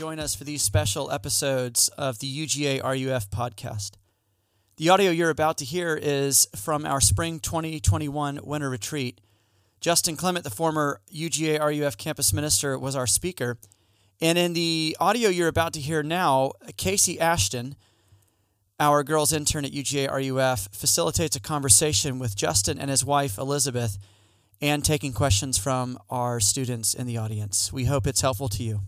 join us for these special episodes of the UGA RUF podcast. The audio you're about to hear is from our spring 2021 winter retreat. Justin Clement, the former UGA RUF campus minister, was our speaker. And in the audio you're about to hear now, Casey Ashton, our girls intern at UGA RUF, facilitates a conversation with Justin and his wife, Elizabeth, and taking questions from our students in the audience. We hope it's helpful to you.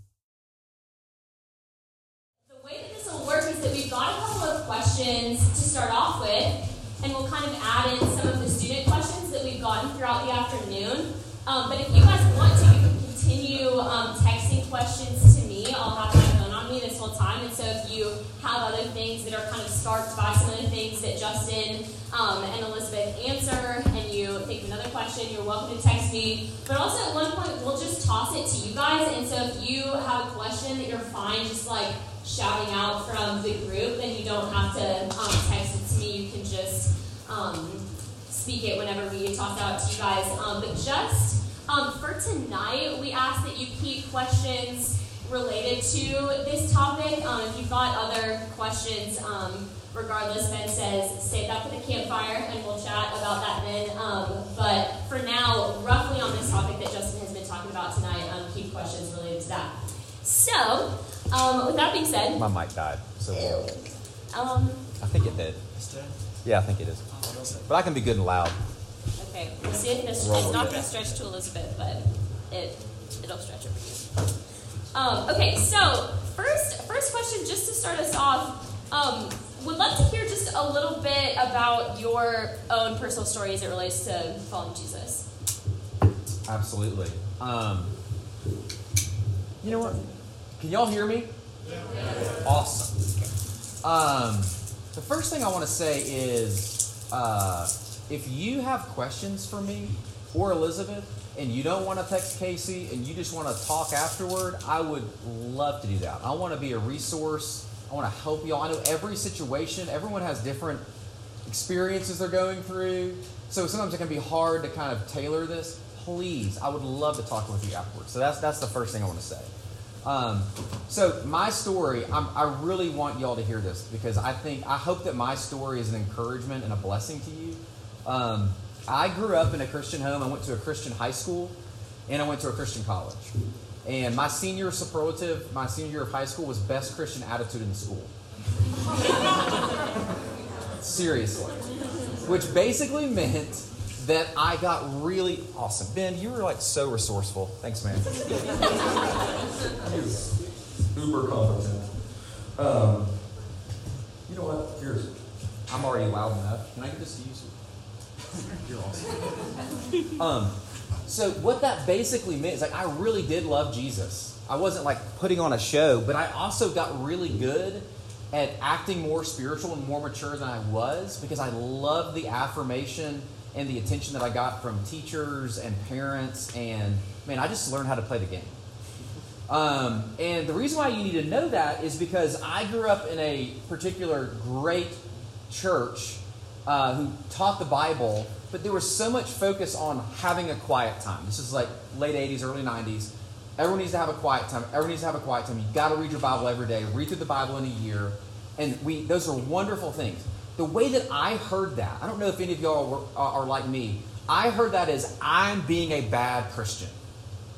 The way that this will work is that we've got a couple of questions to start off with, and we'll kind of add in some of the student questions that we've gotten throughout the afternoon. Um, but if you guys want to, you can continue um, texting questions to me. I'll have my phone on me this whole time, and so if you have other things that are kind of sparked by some of the things that Justin um, and Elizabeth answer, and you think of another question, you're welcome to text me. But also at one point, we'll just toss it to you guys, and so if you have a question that you're fine, just like shouting out from the group, then you don't have to um, text it to me. You can just um, speak it whenever we it out to you guys. Um, but just um, for tonight, we ask that you keep questions related to this topic. Um, if you've got other questions, um, regardless, Ben says save that for the campfire, and we'll chat about that then. But for now, roughly on this topic that Justin has been talking about tonight, keep questions related to that. So, um, with that being said, My mic died. So um, I think it did. Yeah, I think it is. But I can be good and loud. okay, we'll see if this Roll it's not going to stretch to Elizabeth, but it it'll stretch over you. Um, okay, so first first question, just to start us off, um, would love to hear just a little bit about your own personal story as it relates to following Jesus. Absolutely. Um, you know what? Can y'all hear me? Yeah. Awesome. Um, the first thing I want to say is uh, if you have questions for me or Elizabeth and you don't want to text Casey and you just want to talk afterward, I would love to do that. I want to be a resource. I want to help y'all. I know every situation, everyone has different experiences they're going through. So sometimes it can be hard to kind of tailor this. Please, I would love to talk with you afterwards. So that's that's the first thing I want to say. Um, so my story, I'm, I really want y'all to hear this because I think I hope that my story is an encouragement and a blessing to you. Um, I grew up in a Christian home. I went to a Christian high school, and I went to a Christian college. And my senior superlative, my senior year of high school, was best Christian attitude in the school. Seriously. Which basically meant that I got really awesome. Ben, you were like so resourceful. Thanks, man. Uber competent. Um, you know what? Here's I'm already loud enough. Can I get this to? You're awesome. um, so what that basically meant is like I really did love Jesus. I wasn't like putting on a show, but I also got really good at acting more spiritual and more mature than I was because I loved the affirmation and the attention that I got from teachers and parents and man, I just learned how to play the game. Um, and the reason why you need to know that is because I grew up in a particular great church uh, who taught the Bible, but there was so much focus on having a quiet time. This is like late 80s, early 90s. Everyone needs to have a quiet time. Everyone needs to have a quiet time. You got to read your Bible every day. Read through the Bible in a year, and we those are wonderful things. The way that I heard that, I don't know if any of y'all were, are, are like me. I heard that as I'm being a bad Christian.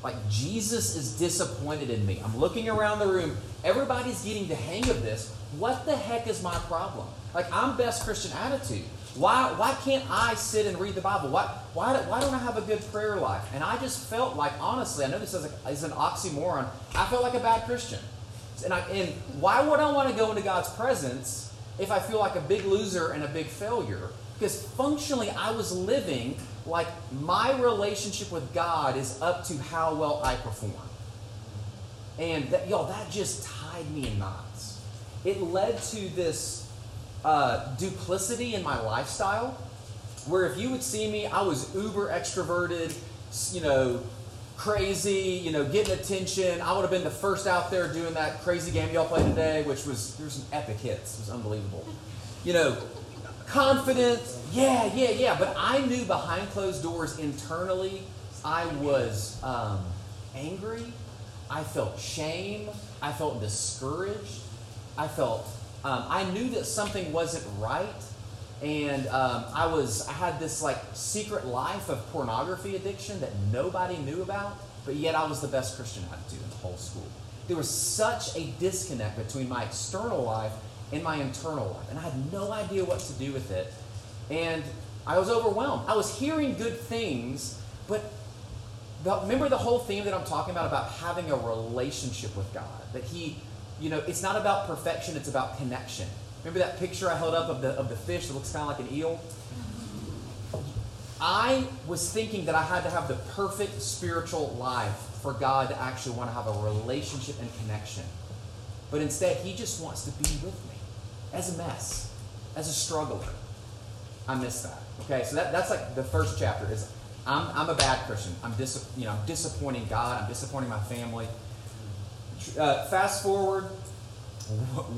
Like Jesus is disappointed in me. I'm looking around the room. Everybody's getting the hang of this. What the heck is my problem? Like I'm best Christian attitude. Why why can't I sit and read the Bible? Why why, why don't I have a good prayer life? And I just felt like honestly, I know this is, a, is an oxymoron. I felt like a bad Christian. And I and why would I want to go into God's presence if I feel like a big loser and a big failure? Because functionally I was living like my relationship with God is up to how well I perform. And that, y'all, that just tied me in knots. It led to this uh, duplicity in my lifestyle, where if you would see me, I was uber extroverted, you know, crazy, you know, getting attention. I would have been the first out there doing that crazy game y'all played today, which was there were some epic hits. It was unbelievable. You know, confidence, yeah, yeah, yeah. But I knew behind closed doors internally, I was um, angry. I felt shame. I felt discouraged. I felt, um, I knew that something wasn't right. And um, I was, I had this like secret life of pornography addiction that nobody knew about, but yet I was the best Christian to in the whole school. There was such a disconnect between my external life and my internal life, and I had no idea what to do with it. And I was overwhelmed. I was hearing good things, but the, remember the whole theme that I'm talking about about having a relationship with God. That He, you know, it's not about perfection; it's about connection. Remember that picture I held up of the of the fish that looks kind of like an eel. I was thinking that I had to have the perfect spiritual life for God to actually want to have a relationship and connection. But instead, He just wants to be with me as a mess, as a struggler. I miss that. Okay, so that, that's like the first chapter is I'm, I'm a bad Christian. I'm dis, you know I'm disappointing God. I'm disappointing my family. Uh, fast forward,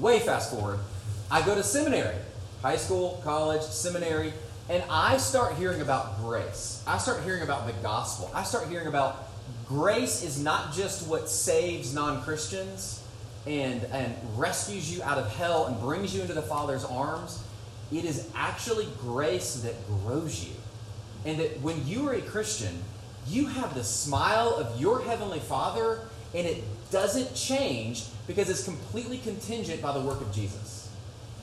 way fast forward. I go to seminary, high school, college, seminary, and I start hearing about grace. I start hearing about the gospel. I start hearing about grace is not just what saves non Christians and, and rescues you out of hell and brings you into the Father's arms. It is actually grace that grows you. And that when you are a Christian, you have the smile of your Heavenly Father, and it doesn't change because it's completely contingent by the work of Jesus.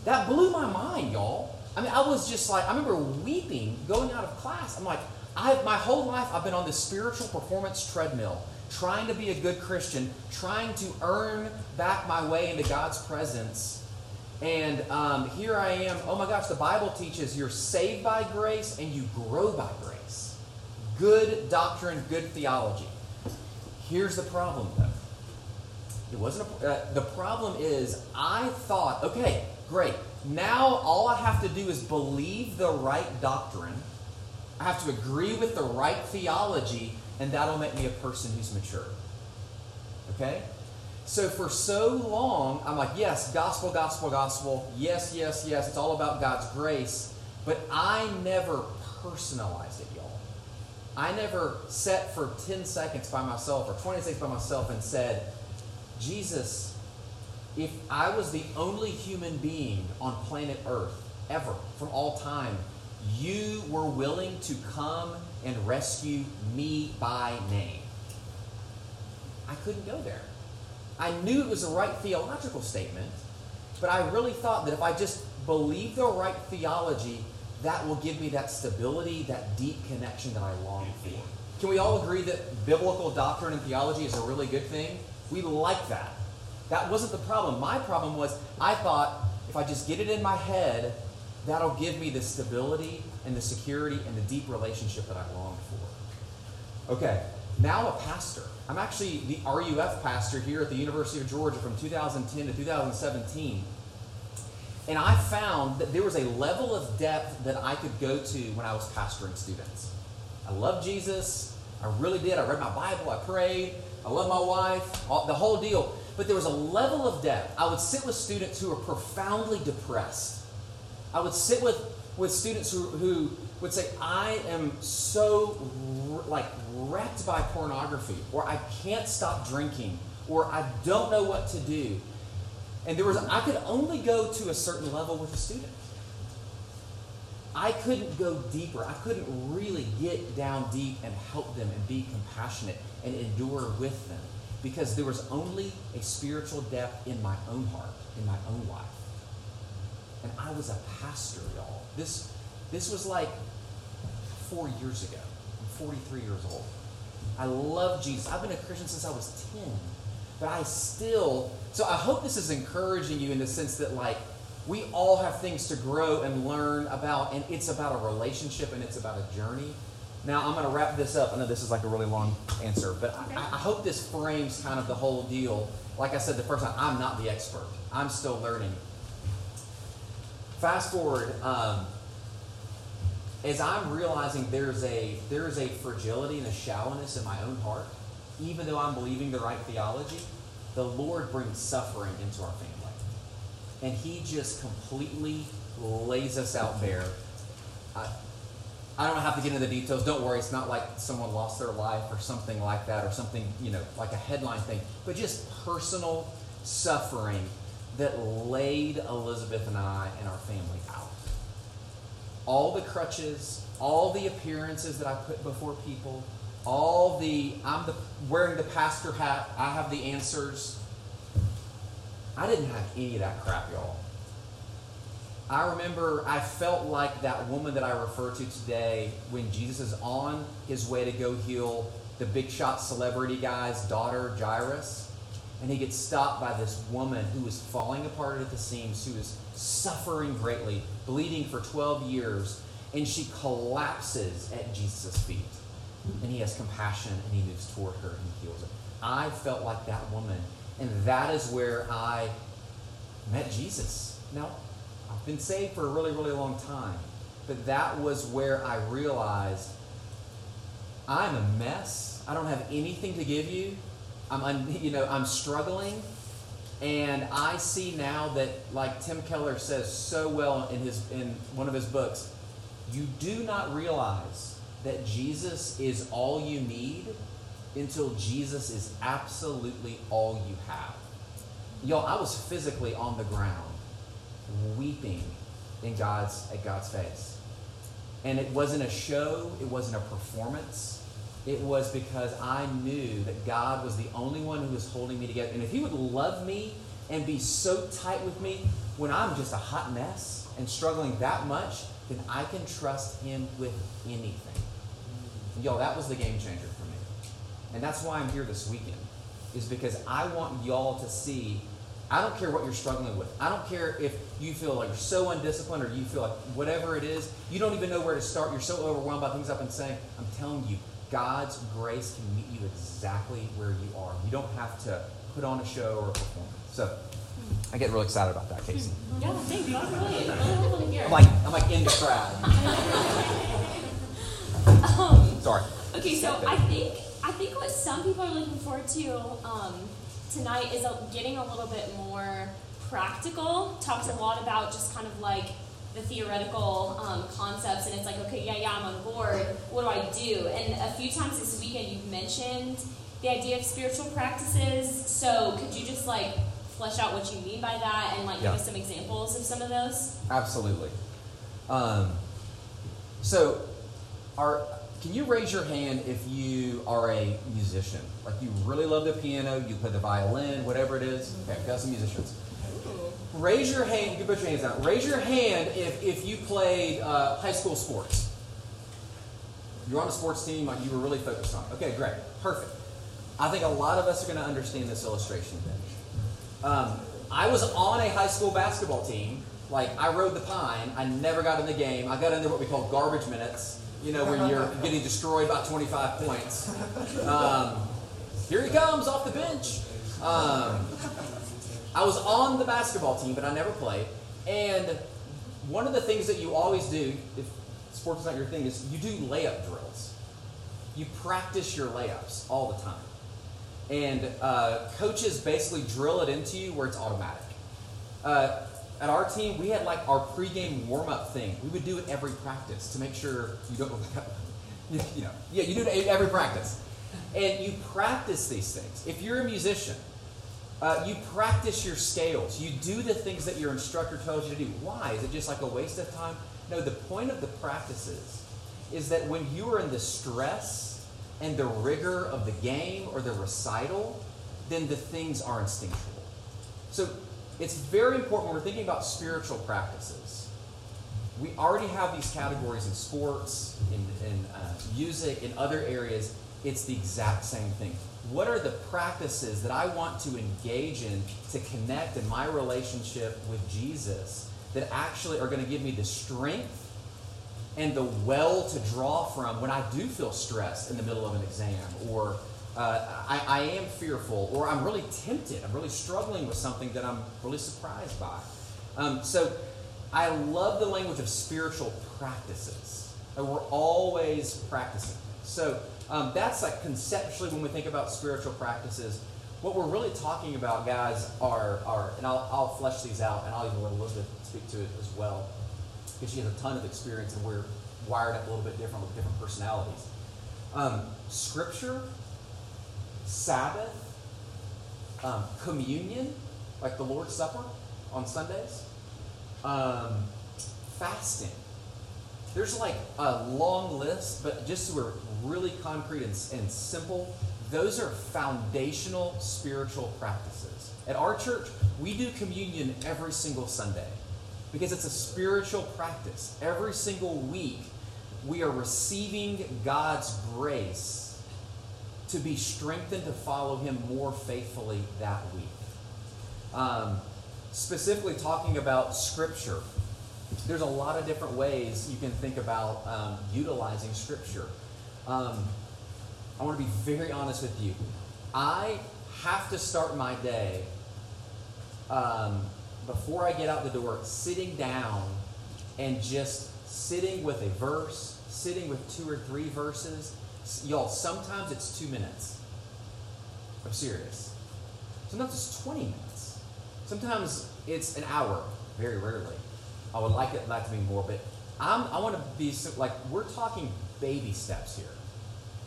That blew my mind, y'all. I mean, I was just like, I remember weeping going out of class. I'm like, I, my whole life I've been on this spiritual performance treadmill, trying to be a good Christian, trying to earn back my way into God's presence. And um, here I am. Oh my gosh, the Bible teaches you're saved by grace and you grow by grace. Good doctrine, good theology. Here's the problem, though. It wasn't a, uh, the problem is I thought, okay, great. Now all I have to do is believe the right doctrine. I have to agree with the right theology, and that'll make me a person who's mature. Okay? So for so long, I'm like, yes, gospel, gospel, gospel. Yes, yes, yes. It's all about God's grace. But I never personalized it, y'all. I never sat for 10 seconds by myself or 20 seconds by myself and said, Jesus, if I was the only human being on planet Earth ever from all time, you were willing to come and rescue me by name. I couldn't go there. I knew it was the right theological statement, but I really thought that if I just believe the right theology, that will give me that stability, that deep connection that I long for. Can we all agree that biblical doctrine and theology is a really good thing? We like that. That wasn't the problem. My problem was I thought if I just get it in my head, that'll give me the stability and the security and the deep relationship that I longed for. Okay, now a pastor. I'm actually the RUF pastor here at the University of Georgia from 2010 to 2017. And I found that there was a level of depth that I could go to when I was pastoring students. I love Jesus. I really did. I read my Bible. I prayed. I love my wife. All, the whole deal. But there was a level of depth. I would sit with students who were profoundly depressed. I would sit with, with students who, who would say, I am so like wrecked by pornography, or I can't stop drinking, or I don't know what to do. And there was I could only go to a certain level with a student. I couldn't go deeper. I couldn't really get down deep and help them and be compassionate and endure with them because there was only a spiritual depth in my own heart, in my own life. And I was a pastor, y'all. This this was like 4 years ago. I'm 43 years old. I love Jesus. I've been a Christian since I was 10. But I still so I hope this is encouraging you in the sense that like we all have things to grow and learn about, and it's about a relationship and it's about a journey. Now, I'm going to wrap this up. I know this is like a really long answer, but I, I, hope this frames kind of the whole deal. Like I said the first time, I'm not the expert, I'm still learning. Fast forward, um, as I'm realizing there's a, there's a fragility and a shallowness in my own heart, even though I'm believing the right theology, the Lord brings suffering into our family and he just completely lays us out bare. I, I don't have to get into the details. Don't worry, it's not like someone lost their life or something like that, or something, you know, like a headline thing, but just personal suffering that laid Elizabeth and I and our family out. All the crutches, all the appearances that I put before people, all the I'm the wearing the pastor hat, I have the answers. I didn't have any of that crap, y'all. I remember I felt like that woman that I refer to today when Jesus is on his way to go heal the big shot celebrity guy's daughter, Jairus. And he gets stopped by this woman who is falling apart at the seams, who is suffering greatly, bleeding for 12 years. And she collapses at Jesus' feet. And he has compassion and he moves toward her and heals her. I felt like that woman. And that is where I met Jesus. Now, been saved for a really, really long time. But that was where I realized I'm a mess. I don't have anything to give you. I'm, I'm, you know, I'm struggling. And I see now that, like Tim Keller says so well in his in one of his books, you do not realize that Jesus is all you need until Jesus is absolutely all you have. Y'all, I was physically on the ground weeping in God's at God's face. And it wasn't a show, it wasn't a performance. It was because I knew that God was the only one who was holding me together. And if He would love me and be so tight with me when I'm just a hot mess and struggling that much, then I can trust Him with anything. Yo, that was the game changer for me. And that's why I'm here this weekend, is because I want y'all to see I don't care what you're struggling with. I don't care if you feel like you're so undisciplined or you feel like whatever it is, you don't even know where to start. You're so overwhelmed by things I've been saying. I'm telling you, God's grace can meet you exactly where you are. You don't have to put on a show or a performance. So I get really excited about that, Casey. Yeah, thank you. I'm really, really cool to hear. I'm like I'm like in the crowd. Um, Sorry. okay, so I think I think what some people are looking forward to um, tonight is a, getting a little bit more practical. Talks a lot about just kind of like the theoretical um, concepts, and it's like, okay, yeah, yeah, I'm on board. What do I do? And a few times this weekend, you've mentioned the idea of spiritual practices. So could you just like flesh out what you mean by that, and like Yeah. give us some examples of some of those? Absolutely. Um, so, are can you raise your hand if you are a musician? Like you really love the piano, you play the violin, whatever it is. Okay, got some musicians. Raise your hand. You can put your hands out. Raise your hand if, if you played uh, high school sports. You're on a sports team, like you were really focused on. it. Okay, great, perfect. I think a lot of us are going to understand this illustration then. Um, I was on a high school basketball team. Like I rode the pine. I never got in the game. I got into what we call garbage minutes. You know, where you're getting destroyed by 25 points. Um, here he comes off the bench. Um, I was on the basketball team, but I never played. And one of the things that you always do, if sports is not your thing, is you do layup drills. You practice your layups all the time. And uh, coaches basically drill it into you where it's automatic. Uh, at our team, we had like our pregame warm up thing. We would do it every practice to make sure you don't, you know, yeah, you do it every practice. And you practice these things. If you're a musician, uh, you practice your scales. You do the things that your instructor tells you to do. Why? Is it just like a waste of time? No, the point of the practices is that when you are in the stress and the rigor of the game or the recital, then the things are instinctual. So it's very important when we're thinking about spiritual practices. We already have these categories in sports, in, in uh, music, in other areas. It's the exact same thing. What are the practices that I want to engage in to connect in my relationship with Jesus that actually are going to give me the strength and the well to draw from when I do feel stressed in the middle of an exam, or uh, I, I am fearful, or I'm really tempted, I'm really struggling with something that I'm really surprised by. Um, so I love the language of spiritual practices. And we're always practicing. So um, that's like conceptually when we think about spiritual practices. What we're really talking about, guys, are, are and I'll, I'll flesh these out, and I'll even let Elizabeth speak to it as well because she has a ton of experience and we're wired up a little bit different with different personalities. Um, scripture, Sabbath, um, communion, like the Lord's Supper on Sundays, um, fasting. There's like a long list, but just so we're really concrete and, and simple, those are foundational spiritual practices. At our church, we do communion every single Sunday because it's a spiritual practice. Every single week, we are receiving God's grace to be strengthened to follow Him more faithfully that week. Um, specifically, talking about Scripture, there's a lot of different ways you can think about um, utilizing Scripture. Um, I want to be very honest with you. I have to start my day um, before I get out the door, sitting down and just sitting with a verse, sitting with two or three verses. Y'all, sometimes it's two minutes. I'm serious. Sometimes it's 20 minutes. Sometimes it's an hour, very rarely. I would like it that to be more, but I'm, I want to be like, we're talking baby steps here.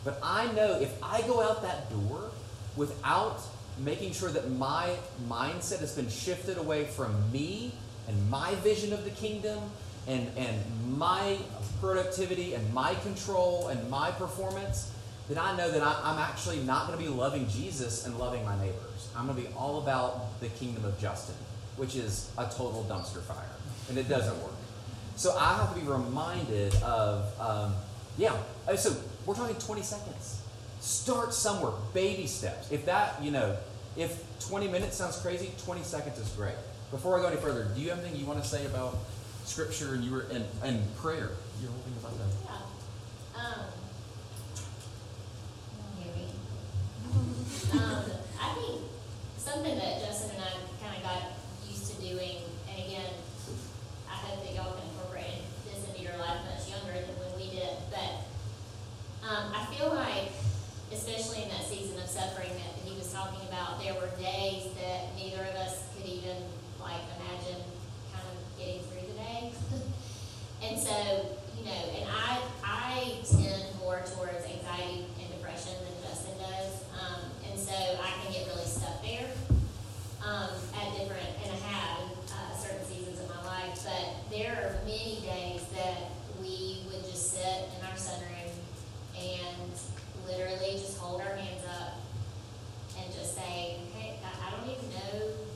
But I know if I go out that door without making sure that my mindset has been shifted away from me and my vision of the kingdom and, and my productivity and my control and my performance, then I know that I, am actually not going to be loving Jesus and loving my neighbors. I'm going to be all about the kingdom of Justin, which is a total dumpster fire, and it doesn't work. So I have to be reminded of, um, yeah, uh, so we're talking 20 seconds. Start somewhere, baby steps. If that, you know, if 20 minutes sounds crazy, 20 seconds is great. Before I go any further, do you have anything you want to say about scripture and you were and, and prayer? Your whole thing about that. Yeah. Um, um, I think something that Justin and I kind of got used to doing, and again, I hope that y'all can incorporate this into your life much younger than when we did. But um, I feel like, especially in that season of suffering that he was talking about, there were days that neither of us could even like imagine kind of getting day. and so, you know, and I I tend more towards anxiety and depression than Justin does. Um, and so I can get really stuck there um, at different, and I have uh, certain seasons of my life. But there are many days that we would just sit in our sunroom and literally just hold our hands up and just say, okay, I, I don't even know,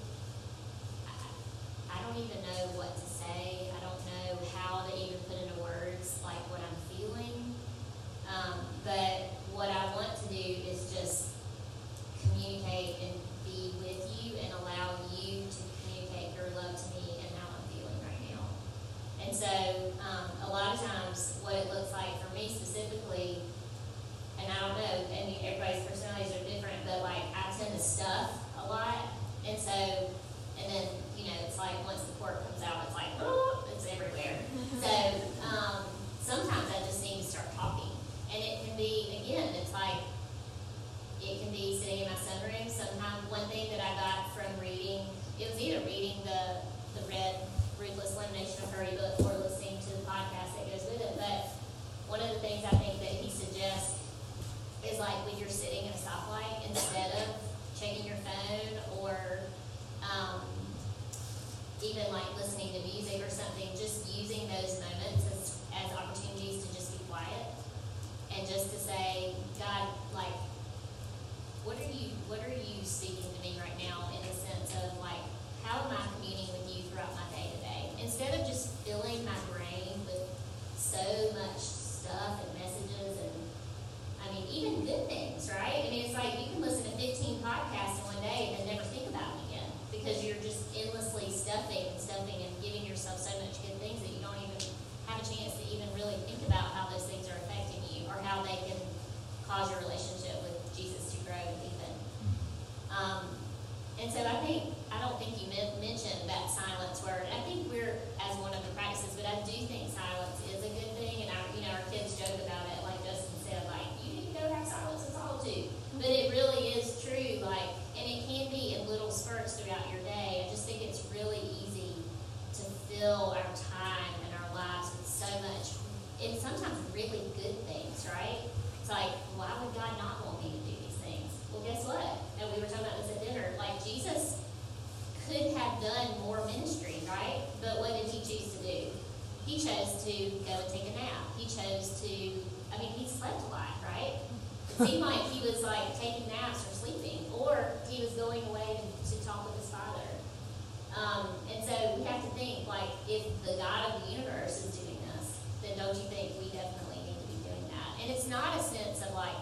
not a sense of like,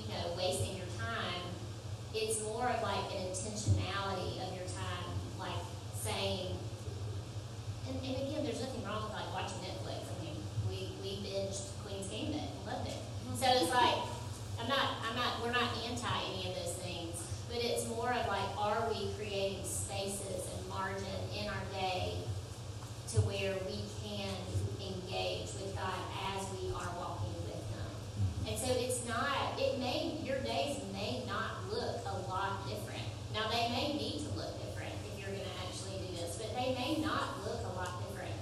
you know, wasting your time. It's more of like an intentionality of your time, like saying, and, and again, there's nothing wrong with like watching Netflix. I mean, we, we binged Queen's Gambit and loved it. So it's like, I'm not, I'm not, we're not anti any of those things, but it's more of like, are we creating spaces and margin in our day to where we can engage with God as we are walking with Him? And so it's not, it may, your days may not look a lot different. Now, they may need to look different if you're going to actually do this, but they may not look a lot different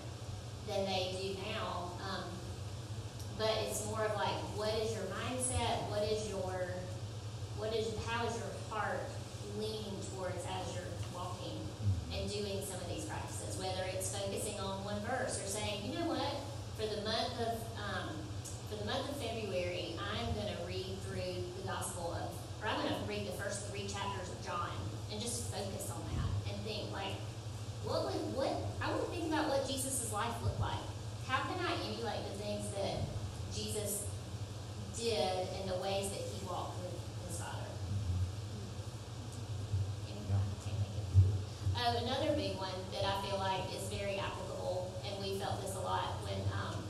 than they do now. Um, but it's more of like, what is your mindset? What is your, what is, how is your heart leaning towards as you're walking and doing some of these practices? Whether it's focusing on one verse or saying, you know what, for the month of, um, for the month of February, I'm going to read through the Gospel of, or I'm going to read the first three chapters of John and just focus on that and think like, what would what I want to think about what Jesus' life looked like. How can I emulate the things that Jesus did in the ways that he walked with his Father? Anyone? Can't think another big one that I feel like is very applicable, and we felt this a lot when um,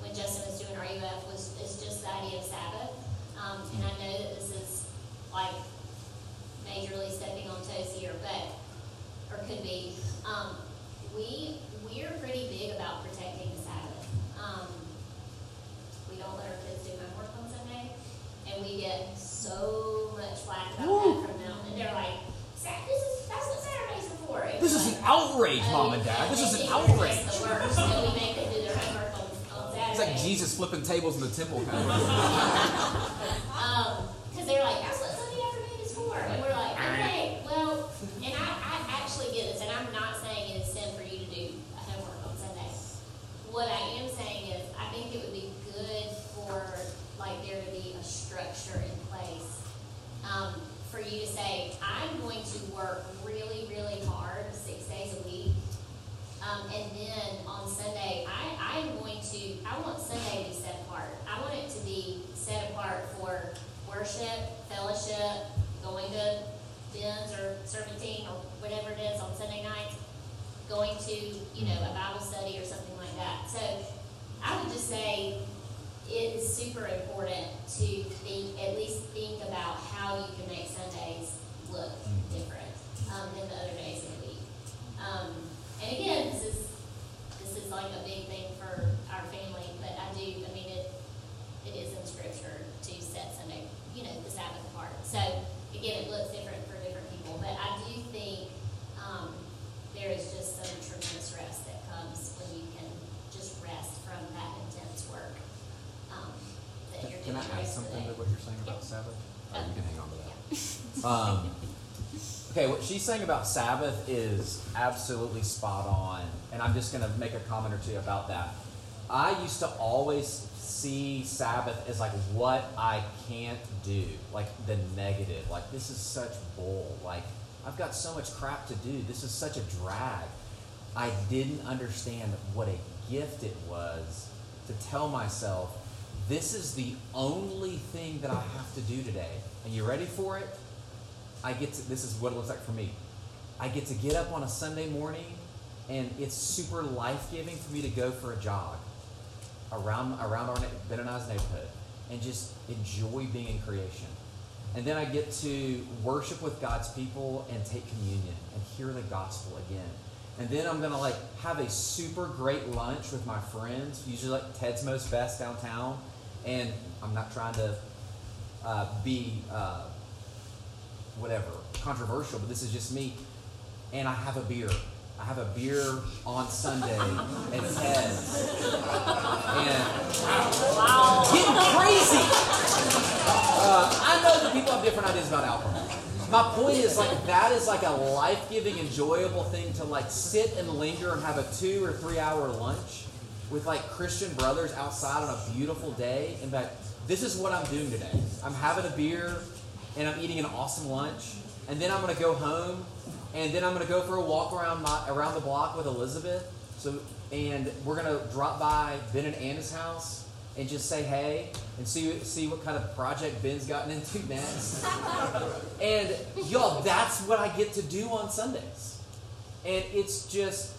when Justin was doing RUF was is just the idea of Sabbath. Um, and I know that this is like majorly stepping on toes here, but or could be. Um, we we're pretty big about protecting the Sabbath. Um, we don't let our kids do homework on Sunday, and we get so much flack about that from them, and they're like, "Sa- "This is that's what Saturdays are for." And This is an outrage, "Oh, mom and dad. This is an think we're just outrage. The worst, and we make them do their homework on, on Saturday. It's like Jesus flipping tables in the temple kind of. Um, because they're like, that's what Sunday afternoon is for. And we're like, okay, well, and I, I actually get this, and I'm not saying it's sin for you to do homework on Sunday. What I am saying is, I think it would be good for, like, there to be a structure in place. Um, for you to say, I'm going to work really, really hard, six days a week. Um, and then on Sunday, I, I'm going to, I want Sunday to be set apart. I want it to be set apart for worship, fellowship, going to Ben's or serpentine or whatever it is on Sunday nights, going to, you know, a Bible study or something like that. So I would just say it is super important to think, at least think about how you can make Sundays look different um, than the other days of the week. Um, and again, this is this is like a big thing for our family, but I do. I mean, it it is in scripture to set Sunday, you know, the Sabbath apart. So again, it looks different for different people, but I do think um, there is just some tremendous rest that comes when you can just rest from that intense work um, that you're Can doing I add rest of the something to what you're saying about. Sabbath? Oh, you can hang on to that. Um, okay, what she's saying about Sabbath is absolutely spot on, and I'm just going to make a comment or two about that. I used to always see Sabbath as like what I can't do, like the negative. Like this is such bull. Like I've got so much crap to do. This is such a drag. I didn't understand what a gift it was to tell myself, this is the only thing that I have to do today. And you ready for it? I get to, this is what it looks like for me. I get to get up on a Sunday morning and it's super life giving for me to go for a jog around around our Ben and I's neighborhood and just enjoy being in creation. And then I get to worship with God's people and take communion and hear the gospel again. And then I'm gonna like have a super great lunch with my friends, usually like Ted's Most Best downtown. And I'm not trying to uh, be uh, whatever controversial, but this is just me. And I have a beer. I have a beer on Sunday and says, and wow. getting crazy. Uh, I know that people have different ideas about alcohol. My point is like that is like a life-giving, enjoyable thing to like sit and linger and have a two or three-hour lunch with like Christian brothers outside on a beautiful day and that this is what I'm doing today. I'm having a beer and I'm eating an awesome lunch and then I'm gonna go home and then I'm gonna go for a walk around my around the block with Elizabeth. So and we're gonna drop by Ben and Anna's house and just say hey and see see what kind of project Ben's gotten into next. and y'all, that's what I get to do on Sundays. And it's just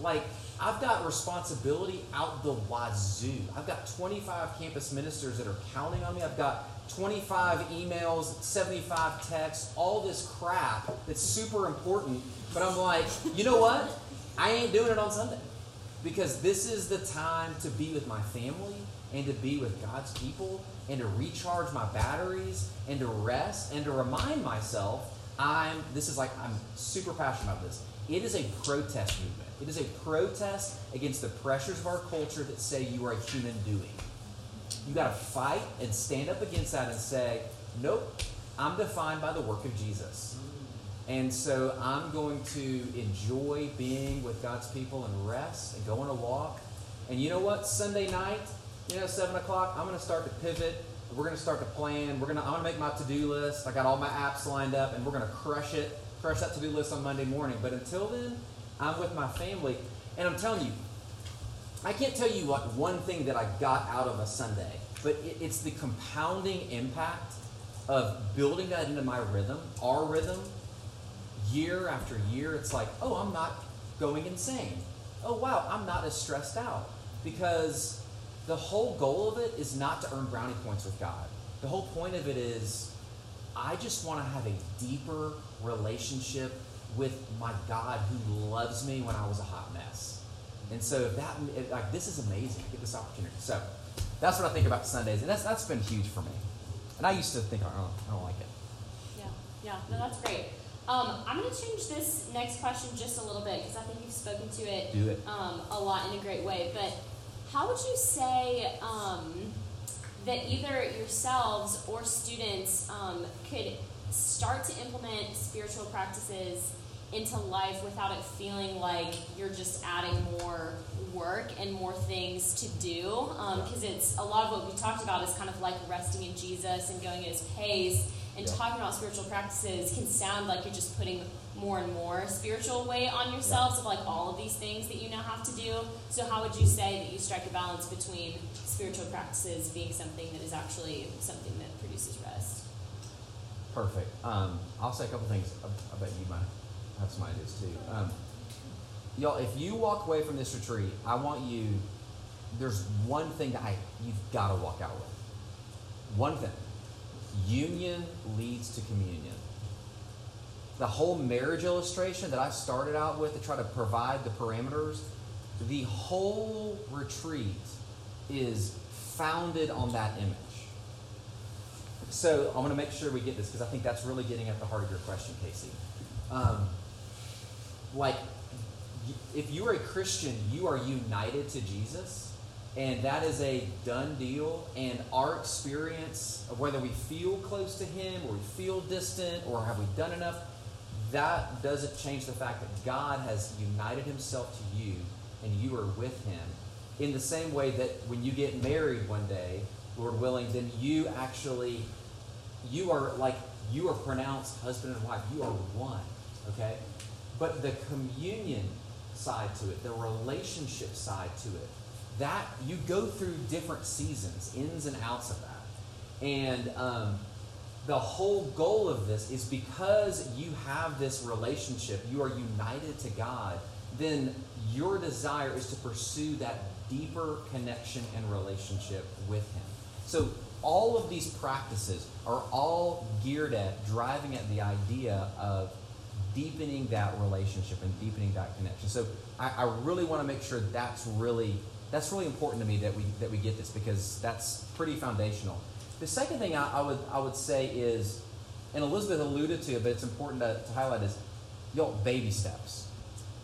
like I've got responsibility out the wazoo. I've got 25 campus ministers that are counting on me. I've got 25 emails, 75 texts, all this crap that's super important. But I'm like, you know what? I ain't doing it on Sunday because this is the time to be with my family and to be with God's people and to recharge my batteries and to rest and to remind myself I'm this is like I'm super passionate about this. It is a protest movement. It is a protest against the pressures of our culture that say you are a human doing. You got to fight and stand up against that and say, nope, I'm defined by the work of Jesus. Mm. And so I'm going to enjoy being with God's people and rest and go on a walk. And you know what? Sunday night, you know, seven o'clock, I'm going to start to pivot. We're going to start to plan. We're going to. I'm going to make my to-do list. I got all my apps lined up, and we're going to crush it, crush that to-do list on Monday morning. But until then, I'm with my family, and I'm telling you, I can't tell you what one thing that I got out of a Sunday, but it, it's the compounding impact of building that into my rhythm, our rhythm, year after year. It's like, oh, I'm not going insane. Oh, wow, I'm not as stressed out. Because the whole goal of it is not to earn brownie points with God. The whole point of it is, I just want to have a deeper relationship with my God who loves me when I was a hot mess. And so that it, like this is amazing. I get this opportunity. So that's what I think about Sundays, and that's that's been huge for me. And I used to think, oh, I don't like it. Yeah, yeah, no, that's great. Um, I'm going to change this next question just a little bit because I think you've spoken to it, Do it. Um, a lot in a great way. But how would you say um, that either yourselves or students um, could start to implement spiritual practices into life without it feeling like you're just adding more work and more things to do because um, it's a lot of what we talked about is kind of like resting in jesus and going at his pace and Yeah. talking about spiritual practices can sound like you're just putting more and more spiritual weight on yourselves of like all of these things that you now have to do so how would you say that you strike a balance between spiritual practices being something that is actually something that produces rest Perfect. Um, I'll say a couple things. I, I bet you might have some ideas too. Um, y'all, if you walk away from this retreat, I want you. There's one thing that I you've got to walk out with. One thing. Union leads to communion. The whole marriage illustration that I started out with to try to provide the parameters, the whole retreat is founded on that image. So I want to make sure we get this because I think that's really getting at the heart of your question, Casey. Um, like, if you are a Christian, you are united to Jesus, and that is a done deal. And our experience of whether we feel close to Him or we feel distant or have we done enough, that doesn't change the fact that God has united Himself to you, and you are with Him. In the same way that when you get married one day, Lord willing, then you actually you are like you are pronounced husband and wife you are one okay but the communion side to it the relationship side to it that you go through different seasons ins and outs of that. And um, the whole goal of this is because you have this relationship you are united to god then your desire is to pursue that deeper connection and relationship with him. So all of these practices are all geared at driving at the idea of deepening that relationship and deepening that connection. So I, I really want to make sure that's really that's really important to me that we that we get this because that's pretty foundational. The second thing I, I would I would say is, and Elizabeth alluded to it, but it's important to, to highlight is, yo, baby steps.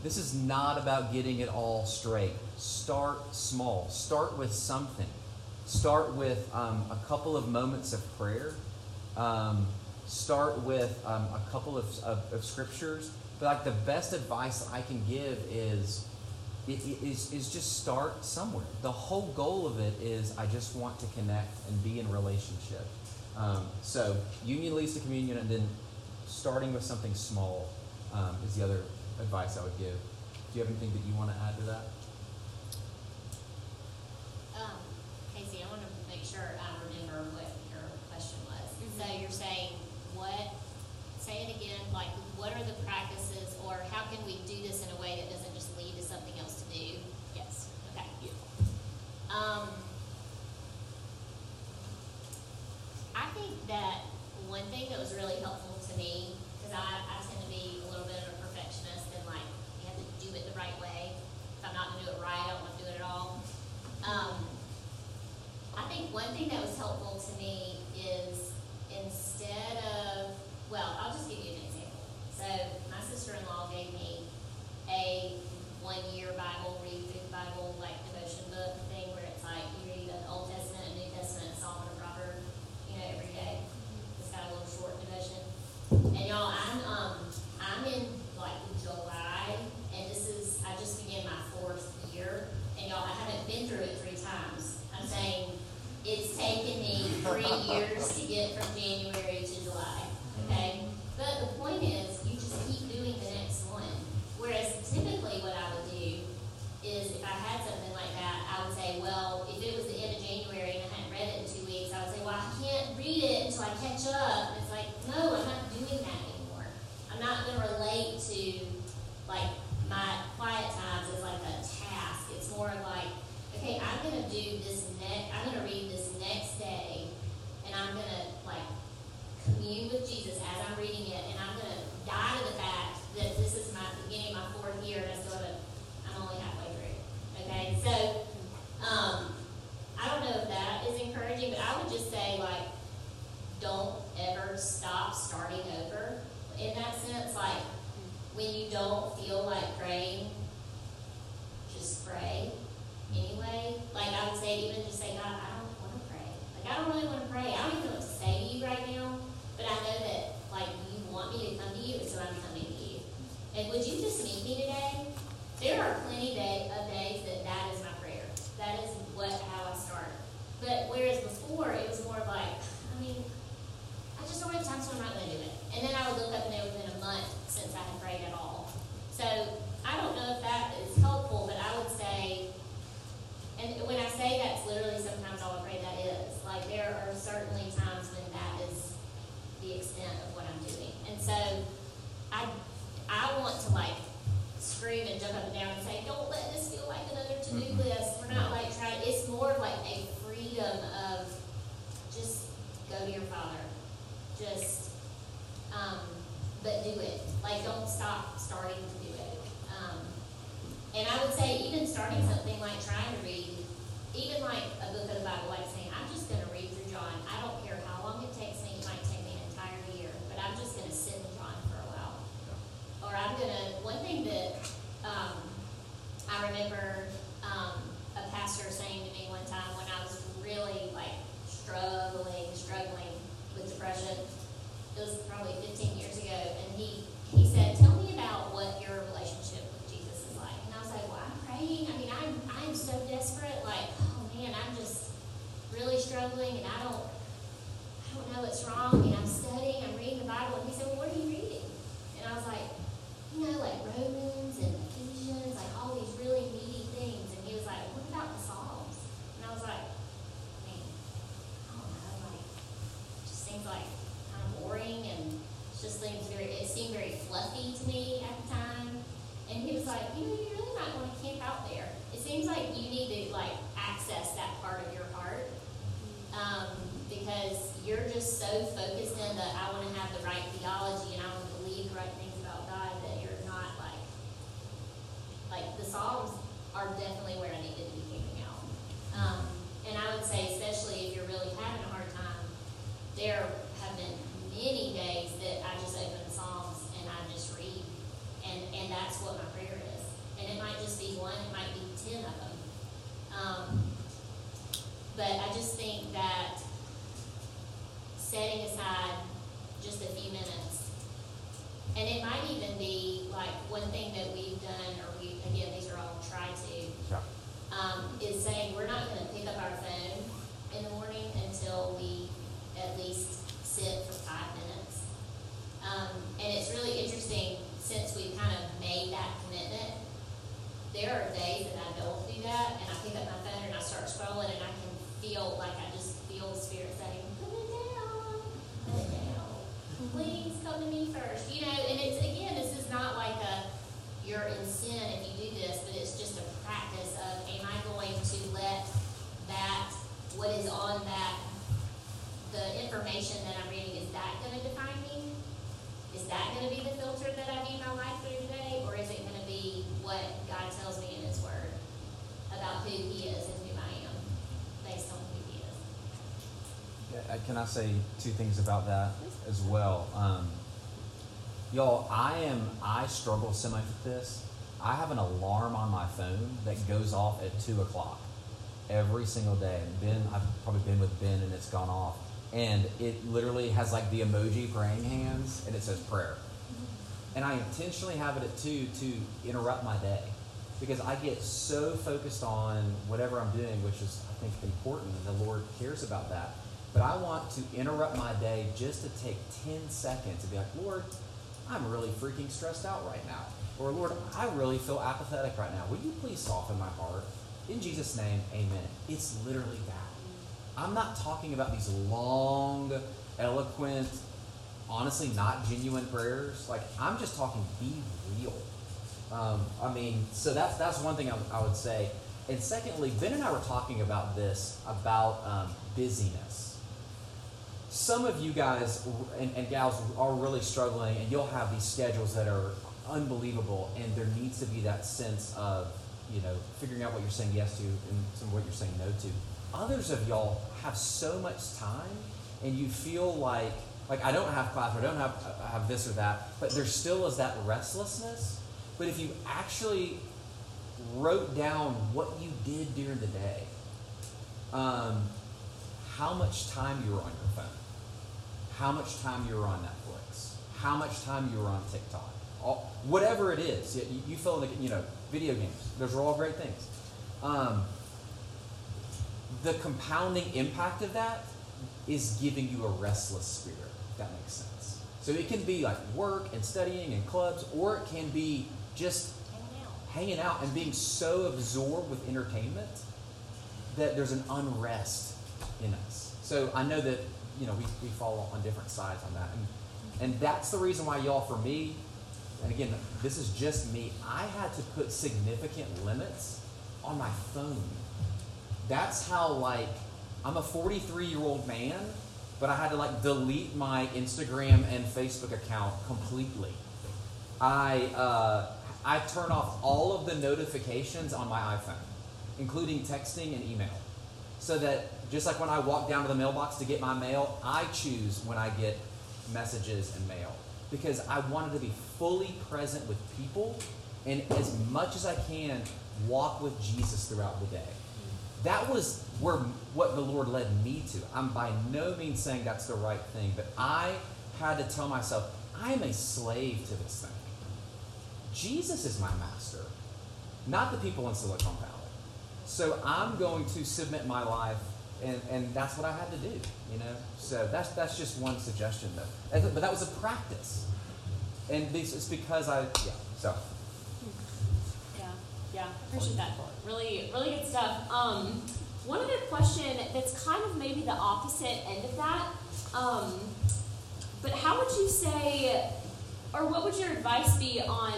This is not about getting it all straight. Start small. Start with something. Start with um, a couple of moments of prayer. Um, start with um, a couple of, of, of, scriptures. But like the best advice I can give is, it, it is, is just start somewhere. The whole goal of it is I just want to connect and be in relationship. Um, so union leads to communion, and then starting with something small um, is the other advice I would give. Do you have anything that you want to add to that? Um, Casey, I want to make sure I remember what your question was. So you're saying what, say it again, like what are the practices or how can we do this in a way that doesn't just lead to something else to do? Yes. Okay, beautiful. Um, I think that one thing that was really helpful to me, because I, I tend to be a little bit of a perfectionist and like you have to do it the right way. If I'm not going to do it right, I don't want to do it at all. Um, I think one thing that was helpful to me is in instead of, well, I'll just give you an example. So my sister-in-law gave me a one-year Bible, read through Bible, like devotion book That gonna be the filter that I view my life through today, or is it gonna be what God tells me in His Word about who He is and who I am, based on who He is? Yeah, Can I say two things about that as well? Um, y'all, I am I struggle so much with this. I have an alarm on my phone that goes off at two o'clock every single day. And Ben, I've probably been with Ben, and it's gone off, and it literally has like the emoji praying hands, and it says prayer. And I intentionally have it at two to interrupt my day because I get so focused on whatever I'm doing, which is, I think, important, and the Lord cares about that. But I want to interrupt my day just to take 10 seconds to be like, Lord, I'm really freaking stressed out right now. Or, Lord, I really feel apathetic right now. Will you please soften my heart? In Jesus' name, amen. It's literally that. I'm not talking about these long, eloquent, honestly not genuine prayers. Like I'm just talking be real. Um, I mean, so that's that's one thing I, I would say. And secondly, Ben and I were talking about this about um, busyness. Some of you guys and, and gals are really struggling, and you'll have these schedules that are unbelievable, and there needs to be that sense of you know figuring out what you're saying yes to and some what you're saying no to. Others of y'all have so much time, and you feel like like I don't have class, or I don't have I have this or that, but there still is that restlessness. But if you actually wrote down what you did during the day, um, how much time you were on your phone, how much time you were on Netflix, how much time you were on TikTok, all, whatever it is, you, you fill in the you know video games. Those are all great things. Um, the compounding impact of that is giving you a restless spirit. If that makes sense. So it can be like work and studying and clubs, or it can be just Hanging out. and being so absorbed with entertainment that there's an unrest in us. So I know that you know we, we fall on different sides on that, and and that's the reason why y'all for me, and again this is just me. I had to put significant limits on my phone. That's how like I'm a 43 year old man, but I had to like delete my Instagram and Facebook account completely. I uh, I turn off all of the notifications on my iPhone, including texting and email, so that just like when I walk down to the mailbox to get my mail, I choose when I get messages and mail because I wanted to be fully present with people and as much as I can walk with Jesus throughout the day. That was where what the Lord led me to. I'm by no means saying that's the right thing, but I had to tell myself, I am a slave to this thing. Jesus is my master, not the people in Silicon Valley. So I'm going to submit my life, and, and that's what I had to do, you know. So that's that's just one suggestion, though. But that was a practice, and this is because I yeah. So Yeah, appreciate that. Really, really good stuff. Um, one other question that's kind of maybe the opposite end of that. Um, but how would you say, or what would your advice be on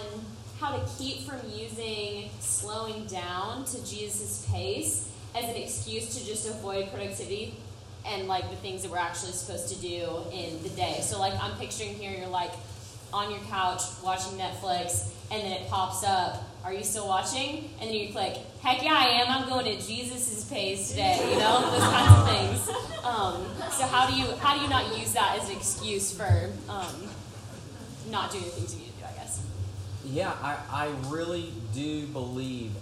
how to keep from using slowing down to Jesus' pace as an excuse to just avoid productivity and like the things that we're actually supposed to do in the day? So, like, I'm picturing here, you're like on your couch watching Netflix, and then it pops up, Are you still watching? And then you click, Heck yeah, I am. I'm going to Jesus' pace today, you know, those kinds of things. Um, so, how do you how do you not use that as an excuse for um, not doing the things you need to do, I guess? Yeah, I, I really do believe,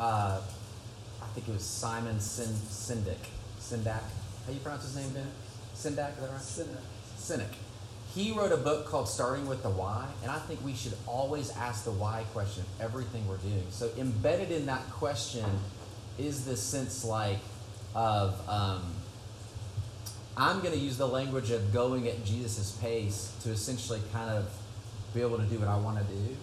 uh, I think it was Simon Sin, Sindak. Sindak. How do you pronounce his name, Ben? Sindak, is that right? Sinek. Sinek. He wrote a book called Starting with the Why, and I think we should always ask the why question of everything we're doing. So embedded in that question is this sense like of um, I'm going to use the language of going at Jesus' pace to essentially kind of be able to do what I want to do.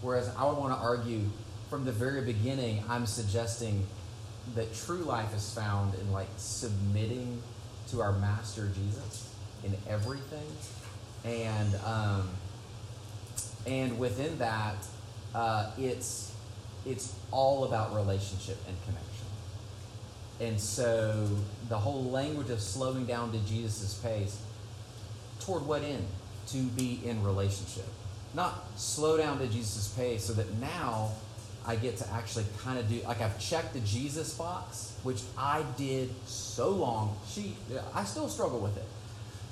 Whereas I would want to argue from the very beginning, I'm suggesting that true life is found in like submitting to our master Jesus in everything. And, um, and within that, uh, it's, it's all about relationship and connection. And so the whole language of slowing down to Jesus' pace, toward what end? To be in relationship. Not slow down to Jesus' pace so that now I get to actually kind of do, like I've checked the Jesus box, which I did so long. She, I still struggle with it.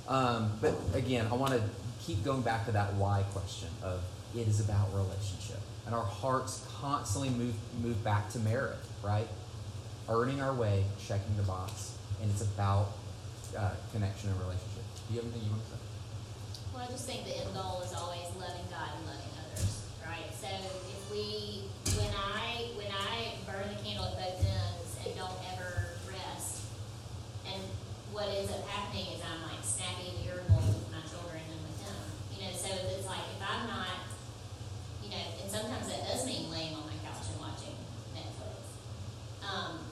Um, but again, I want to keep going back to that why question of it is about relationship. And our hearts constantly move, move back to merit, right? earning our way, checking the box, and it's about uh, connection and relationship. Do you have anything you want to say? Well, I just think the end goal is always loving God and loving others, right? So if we, when I, when I burn the candle at both ends and don't ever what ends up happening is I'm like snappy and irritable with my children and with him, you know. So it's like if I'm not, you know, and sometimes that does mean laying on my couch and watching Netflix. Um,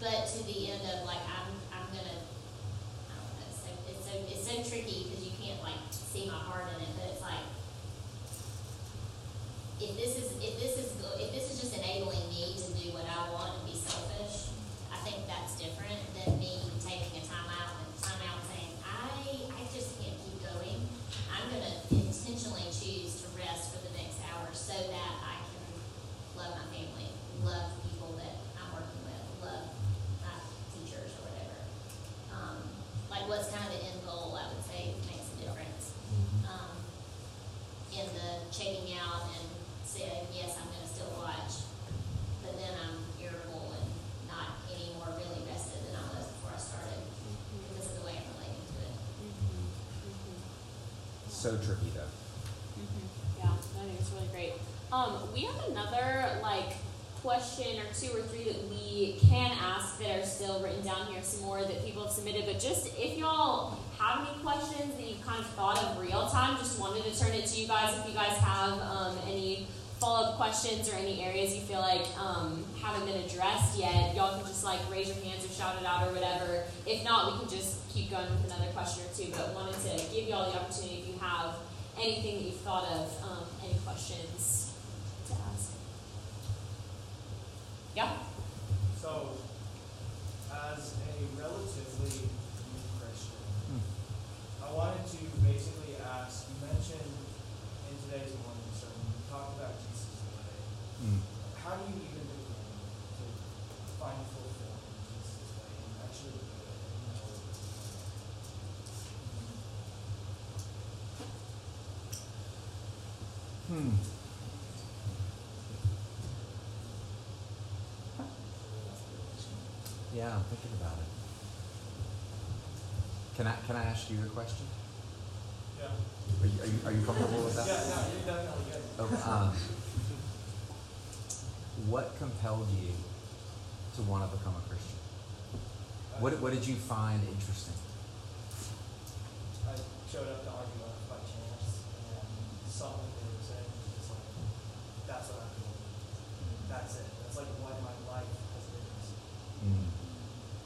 but to the end of like I'm I'm gonna I don't know it's so it's so it's so tricky because you can't like see my heart in it but it's like if this is if this is if this is just enabling me to do what I want and be selfish I think that's different than me taking a time out and time out and saying I I just can't keep going I'm gonna intentionally choose to rest for the next hour so that I can love my family love people that I'm working with love my teachers or whatever. Um, like what's kind of the end goal, I would say makes a difference. Um, in the checking out and saying, yes, I'm gonna still watch, but then I'm irritable and not any more really rested than I was before I started because of the way I'm relating to it. So tricky though. Yeah, I think it's really great. Um, we have another like question or two or three that we can ask that are still written down here. Some more that people have submitted, but just if y'all have any questions that you've kind of thought of real time, just wanted to turn it to you guys. If you guys have um, any follow up questions or any areas you feel like um, haven't been addressed yet, y'all can just like raise your hands or shout it out or whatever. If not, we can just keep going with another question or two. But wanted to give y'all the opportunity if you have anything that you've thought of, um, any questions to ask. Yeah? So, as a relatively new Christian, I wanted to basically ask you mentioned in today's morning sermon, you talked about Jesus' way. How do you even begin to find fulfillment in Jesus' way and actually do it and know it? Hmm. Yeah, I'm thinking about it. Can I can I ask you a question? Yeah. Are you, are you, are you comfortable with that? Yeah, no, you're definitely good. Okay, um, what compelled you to want to become a Christian? What, what did you find interesting? I showed up to argue on by chance and saw what they were saying. It's like, that's what I'm doing. That's it. That's like what my life has been. Mm.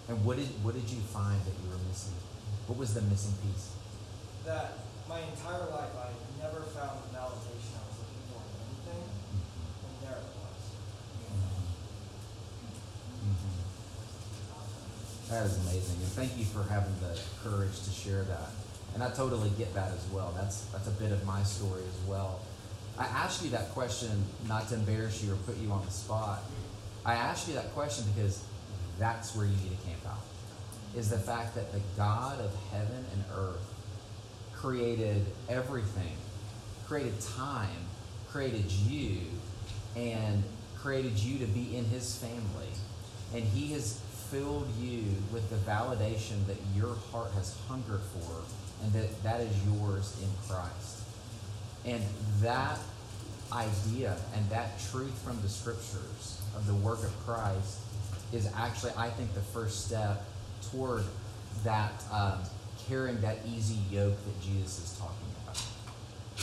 And what did what did you find that you were missing? What was the missing piece? That my entire life I never found the validation I was looking for in anything, and there it was. Mhm. That is amazing, and thank you for having the courage to share that. And I totally get that as well. That's that's a bit of my story as well. I asked you that question not to embarrass you or put you on the spot. I asked you that question because that's where you need to camp out. Is the fact that the God of heaven and earth created everything, created time, created you, and created you to be in his family. And he has filled you with the validation that your heart has hungered for and that that is yours in Christ. And that idea and that truth from the scriptures of the work of Christ is actually, I think, the first step toward that um, carrying that easy yoke that Jesus is talking about.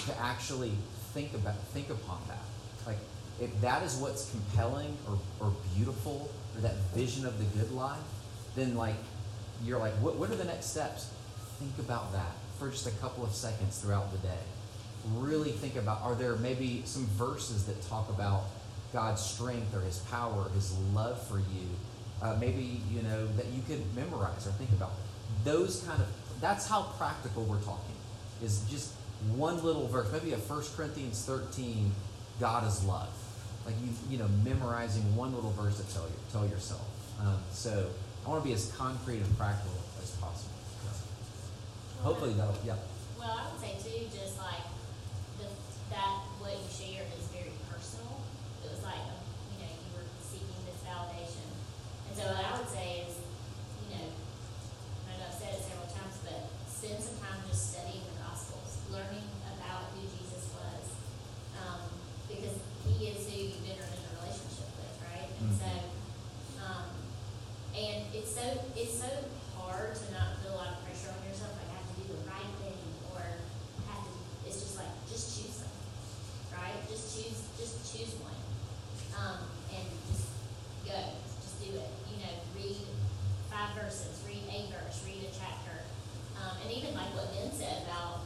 To actually think about, think upon that. Like, if that is what's compelling or, or beautiful or that vision of the good life, then like you're like, what, what are the next steps? Think about that for just a couple of seconds throughout the day. Really think about are there maybe some verses that talk about God's strength or his power, or his love for you? Uh, maybe, you know, that you could memorize or think about. Those kind of that's how practical we're talking. Is just one little verse, maybe a 1 Corinthians 13, God is love like you you know memorizing one little verse to tell you tell yourself. Um, so I want to be as concrete and practical as possible. So hopefully that'll yeah. Well, I would say too, just like the, that what you share is very personal. It was like um, you know you were seeking this validation, and so what I would say is, you know, I know I've said it several times, but spend some time just studying the Gospels, learning about who Jesus was, um, because He is who you've entered into a relationship with, right? And Mhm. so, um, and it's so it's so hard to not feel a lot of pressure on yourself, like I have to do the right thing or have to. It's just like just choose something, right? Just choose just choose one, um, and just go, just do it. You know, read five verses, read a verse, read a chapter, um, and even like what Ben said about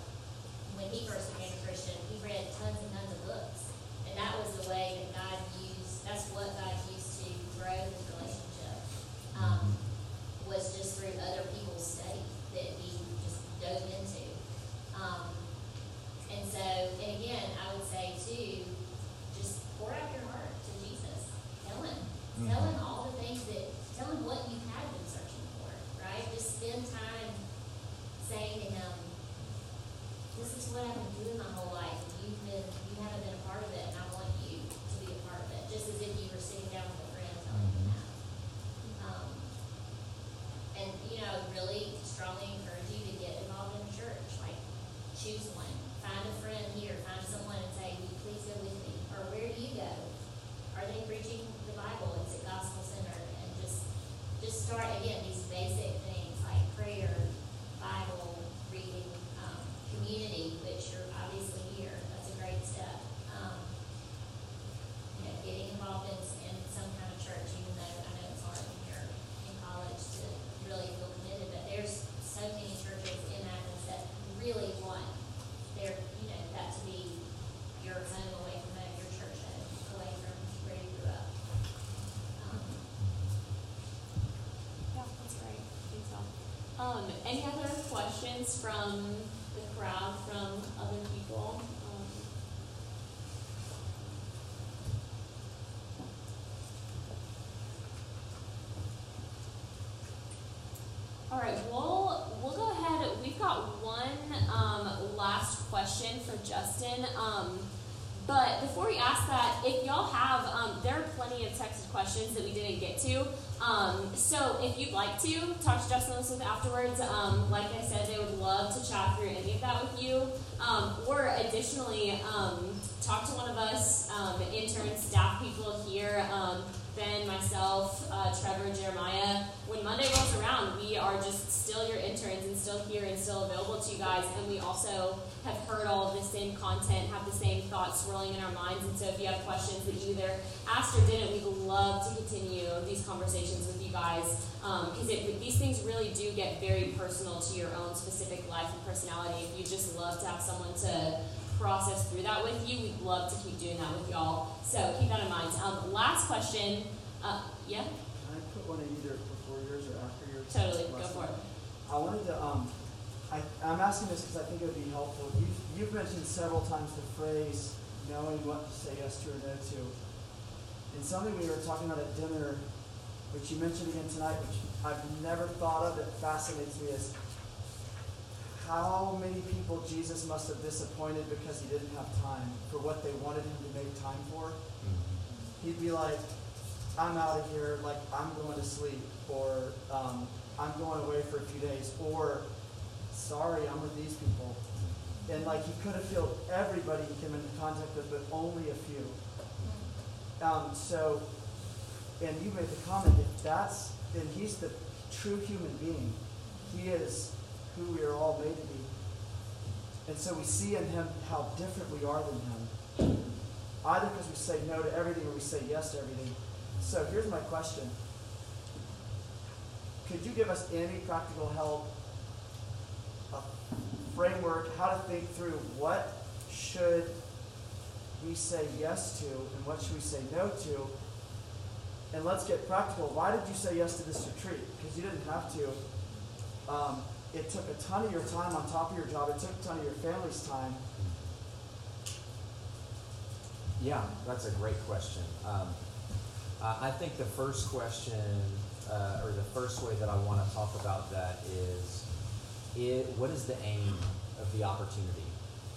when he first became a Christian, he read tons and tons of books, and that was the way that God used. That's what God used to grow his relationship. Um, was just through other people's study that he just dove into. Um, and so, and again, I would say too, just pour out your heart to Jesus. Tell him. Tell him all the things that, tell him what you have been searching for, right? Just spend time saying to him, this is what I've been doing my whole life. and You've been, you haven't been a part of it, and I want you to be a part of it, just as if you were sitting down with a friend telling him that. Um, and, you know, really strongly encourage you to get involved in a church. Like, choose one. Find a friend here. Find someone and say, Will you please go with me? Or where do you go? Are they preaching the Bible? Is it gospel centered? And just, just start again these basic things like prayer, Bible reading, um, community, which you're obviously here. That's a great step. Um, you know, getting involved in, in some kind of church, even though I know it's hard when you're in college to really feel committed, but there's so many churches in Athens that really want their, you know, that to be your home away from home, your church home, away from where you grew up. Um, Yeah, that's great. I think so. Um, any other questions from the crowd, from other people? Um, all right, we'll we'll go ahead. We've got one um, last question for Justin. Um, but before we ask that, if y'all have, um, there are plenty of texted questions that we didn't get to. Um, so if you'd like to talk to Justin and Elizabeth afterwards, um, like I said, they would love to chat any of that with you. Um, or additionally, um, talk to one of us, um, interns, staff people here. Um, Ben, myself, uh, Trevor, Jeremiah. When Monday rolls around, we are just still your interns and still here and still available to you guys. And we also have heard all of the same content, have the same thoughts swirling in our minds. And so if you have questions that you either asked or didn't, we'd love to continue these conversations with you guys. Because these things really do get very personal to your own specific life and personality. If you just love to have someone to process through that with you, we'd love to keep doing that with y'all. So keep that in mind. Um, last question. Uh, yeah, Can I put one in either before yours or after yours? totally. Go for it. I wanted to, um, I, I'm asking this because I think it would be helpful. You've, you've mentioned several times the phrase knowing what to say yes to or no to. And something we were talking about at dinner, which you mentioned again tonight, which I've never thought of, that fascinates me is how many people Jesus must have disappointed because he didn't have time for what they wanted him to make time for. He'd be like, I'm out of here, like I'm going to sleep, or um, I'm going away for a few days, or sorry, I'm with these people. And like he could have healed everybody he came into contact with, but only a few. Um, so, and you made the comment that that's, and he's the true human being. He is who we are all made to be. And so we see in him how different we are than him. Either because we say no to everything or we say yes to everything. So here's my question. Could you give us any practical help, a framework, how to think through what should we say yes to and what should we say no to? And let's get practical. Why did you say yes to this retreat? Because you didn't have to. Um, it took a ton of your time on top of your job. It took a ton of your family's time. Yeah, that's a great question. Um, I think the first question, uh, or the first way that I want to talk about that is, it, what is the aim of the opportunity?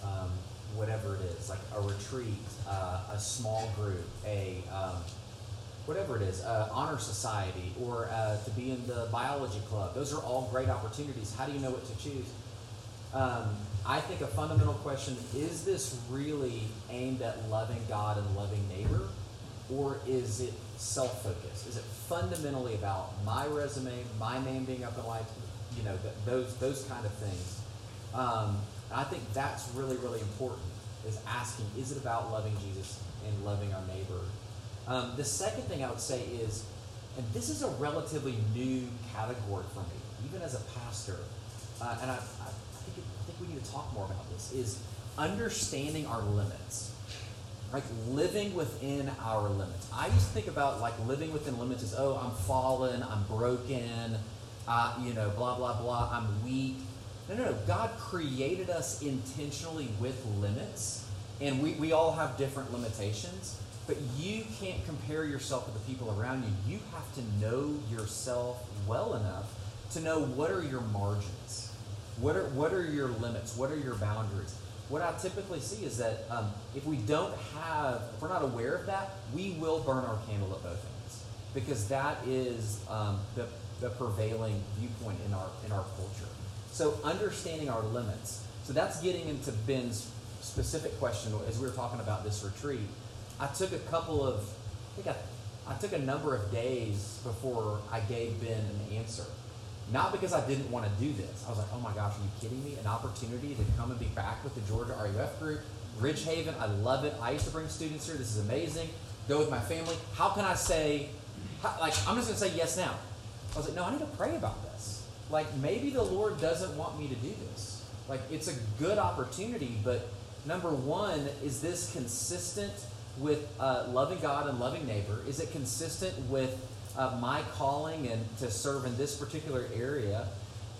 Um, whatever it is, like a retreat, uh, a small group, a um, whatever it is, uh, honor society, or uh, to be in the biology club. Those are all great opportunities. How do you know what to choose? Um, I think a fundamental question is this really aimed at loving God and loving neighbor, or is it self focused? Is it fundamentally about my resume, my name being up in lights, you know, th- those, those kind of things? Um, I think that's really, really important, is asking, is it about loving Jesus and loving our neighbor? Um, the second thing I would say is, and this is a relatively new category for me, even as a pastor, uh, and I, I, think it, I think we need to talk more about this, is understanding our limits. Like living within our limits. I used to think about like living within limits as, oh, I'm fallen, I'm broken, uh, you know, blah, blah, blah, I'm weak. No, no, no. God created us intentionally with limits, and we, we all have different limitations. But you can't compare yourself with the people around you. You have to know yourself well enough to know what are your margins, what are what are your limits, what are your boundaries. What I typically see is that um, if we don't have, if we're not aware of that, we will burn our candle at both ends because that is um, the, the prevailing viewpoint in our in our culture. So understanding our limits. So that's getting into Ben's specific question as we were talking about this retreat. I took a couple of, I think I, I took a number of days before I gave Ben an answer. Not because I didn't want to do this. I was like, oh my gosh, are you kidding me? An opportunity to come and be back with the Georgia RUF group. Ridgehaven, I love it. I used to bring students here. This is amazing. Go with my family. How can I say, how, like, I'm just going to say yes now. I was like, no, I need to pray about this. Like, maybe the Lord doesn't want me to do this. Like, it's a good opportunity, but number one, is this consistent with uh, loving God and loving neighbor? Is it consistent with uh, my calling and to serve in this particular area?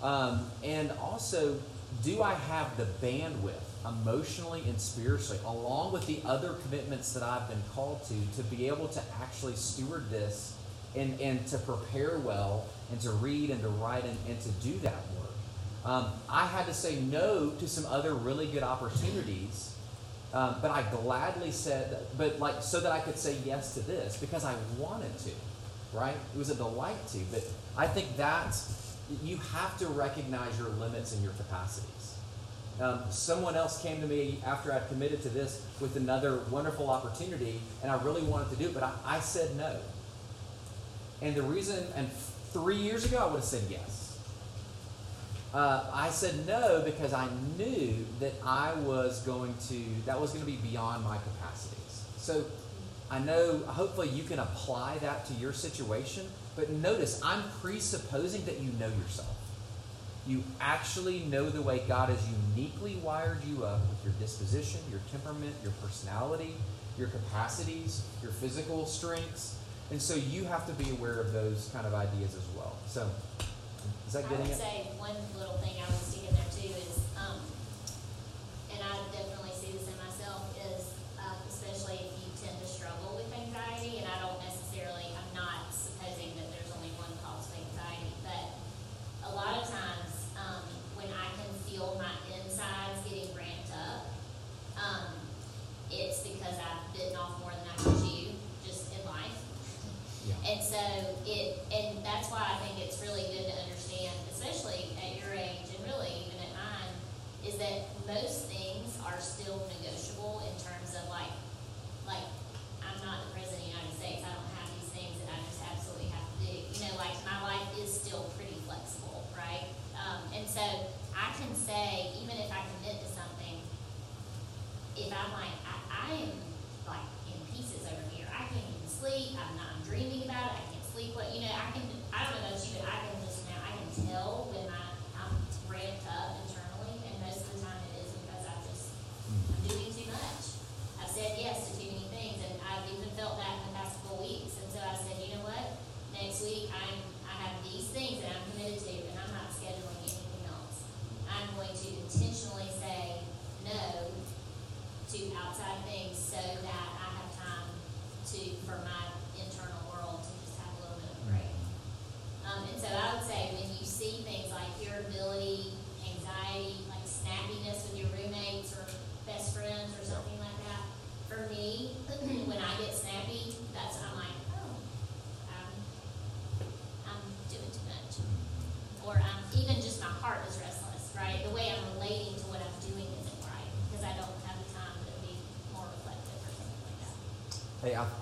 Um, and also, do I have the bandwidth emotionally and spiritually, along with the other commitments that I've been called to, to be able to actually steward this and, and to prepare well and to read and to write and, and to do that work? Um, I had to say no to some other really good opportunities um, but I gladly said, but like so that I could say yes to this because I wanted to, right? It was a delight to. But I think that's you have to recognize your limits and your capacities. Um, someone else came to me after I'd committed to this with another wonderful opportunity, and I really wanted to do it, but I, I said no. And the reason, and three years ago, I would have said yes. Uh, I said no because I knew that I was going to, that was going to be beyond my capacities. So I know, hopefully, you can apply that to your situation, but notice I'm presupposing that you know yourself. You actually know the way God has uniquely wired you up with your disposition, your temperament, your personality, your capacities, your physical strengths. And so you have to be aware of those kind of ideas as well. So, is that I getting would it? say one little thing I would stick in there too is, um, and I definitely to outside things so that I have time to for my internal world to just have a little bit of a break. Um, and so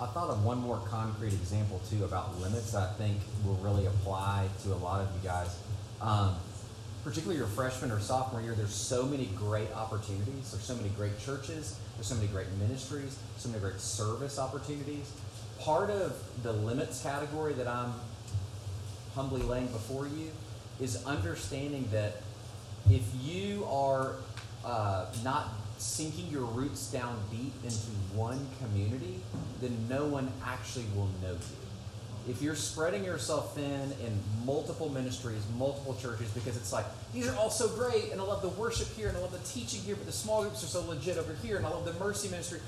I, thought of one more concrete example too about limits that I think will really apply to a lot of you guys. Um, particularly your freshman or sophomore year, there's so many great opportunities. There's so many great churches. There's so many great ministries. So many great service opportunities. Part of the limits category that I'm humbly laying before you is understanding that if you are uh, not sinking your roots down deep into one community, then no one actually will know you. If you're spreading yourself thin in multiple ministries, multiple churches, because it's like, these are all so great, and I love the worship here, and I love the teaching here, but the small groups are so legit over here, and I love the mercy ministry.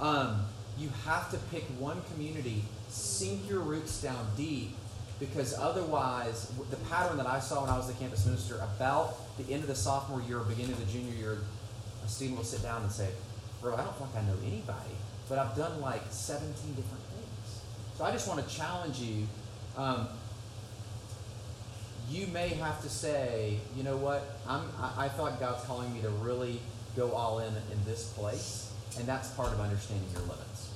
Um, you have to pick one community, sink your roots down deep, because otherwise, the pattern that I saw when I was the campus minister, about the end of the sophomore year beginning of the junior year, a student will sit down and say, Bro, I don't think I know anybody, but I've done like 17 different things. So I just want to challenge you. Um, you may have to say, you know what, I'm, I, I thought God's calling me to really go all in in this place, and that's part of understanding your limits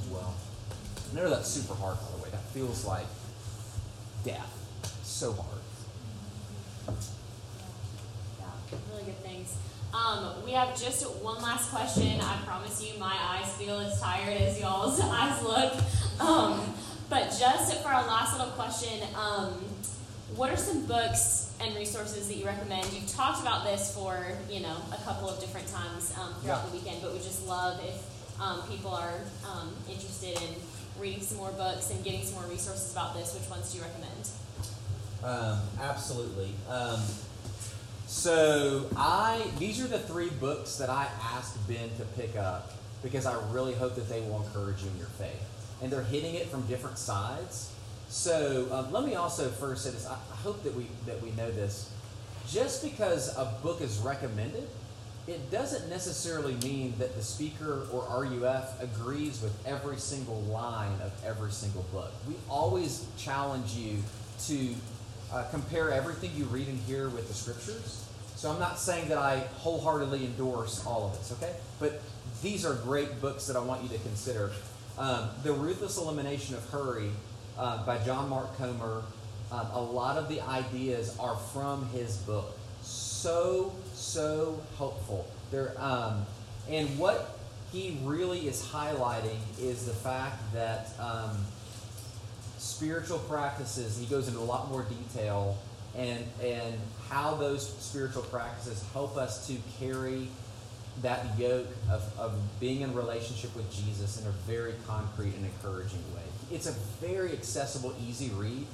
as well. I know that's super hard, by the way. That feels like death. So hard. Really good things. Um, we have just one last question. I promise you, my eyes feel as tired as y'all's eyes look. Um, but just for our last little question, um, what are some books and resources that you recommend? You've talked about this for you know a couple of different times um, throughout Yeah. the weekend, but we just love if um, people are um, interested in reading some more books and getting some more resources about this. Which ones do you recommend? Um, absolutely. So I these are the three books that I asked Ben to pick up because I really hope that they will encourage you in your faith, and they're hitting it from different sides. So um, let me also first say this: I hope that we that we know this. Just because a book is recommended, it doesn't necessarily mean that the speaker or RUF agrees with every single line of every single book. We always challenge you to uh, compare everything you read and hear with the scriptures. So I'm not saying that I wholeheartedly endorse all of this, okay? But these are great books that I want you to consider. Um, the Ruthless Elimination of Hurry uh, by John Mark Comer. Um, a lot of the ideas are from his book. So, so helpful. They're, um, and what he really is highlighting is the fact that um, spiritual practices, he goes into a lot more detail, and, and how those spiritual practices help us to carry that yoke of, of being in relationship with Jesus in a very concrete and encouraging way. It's a very accessible, easy read.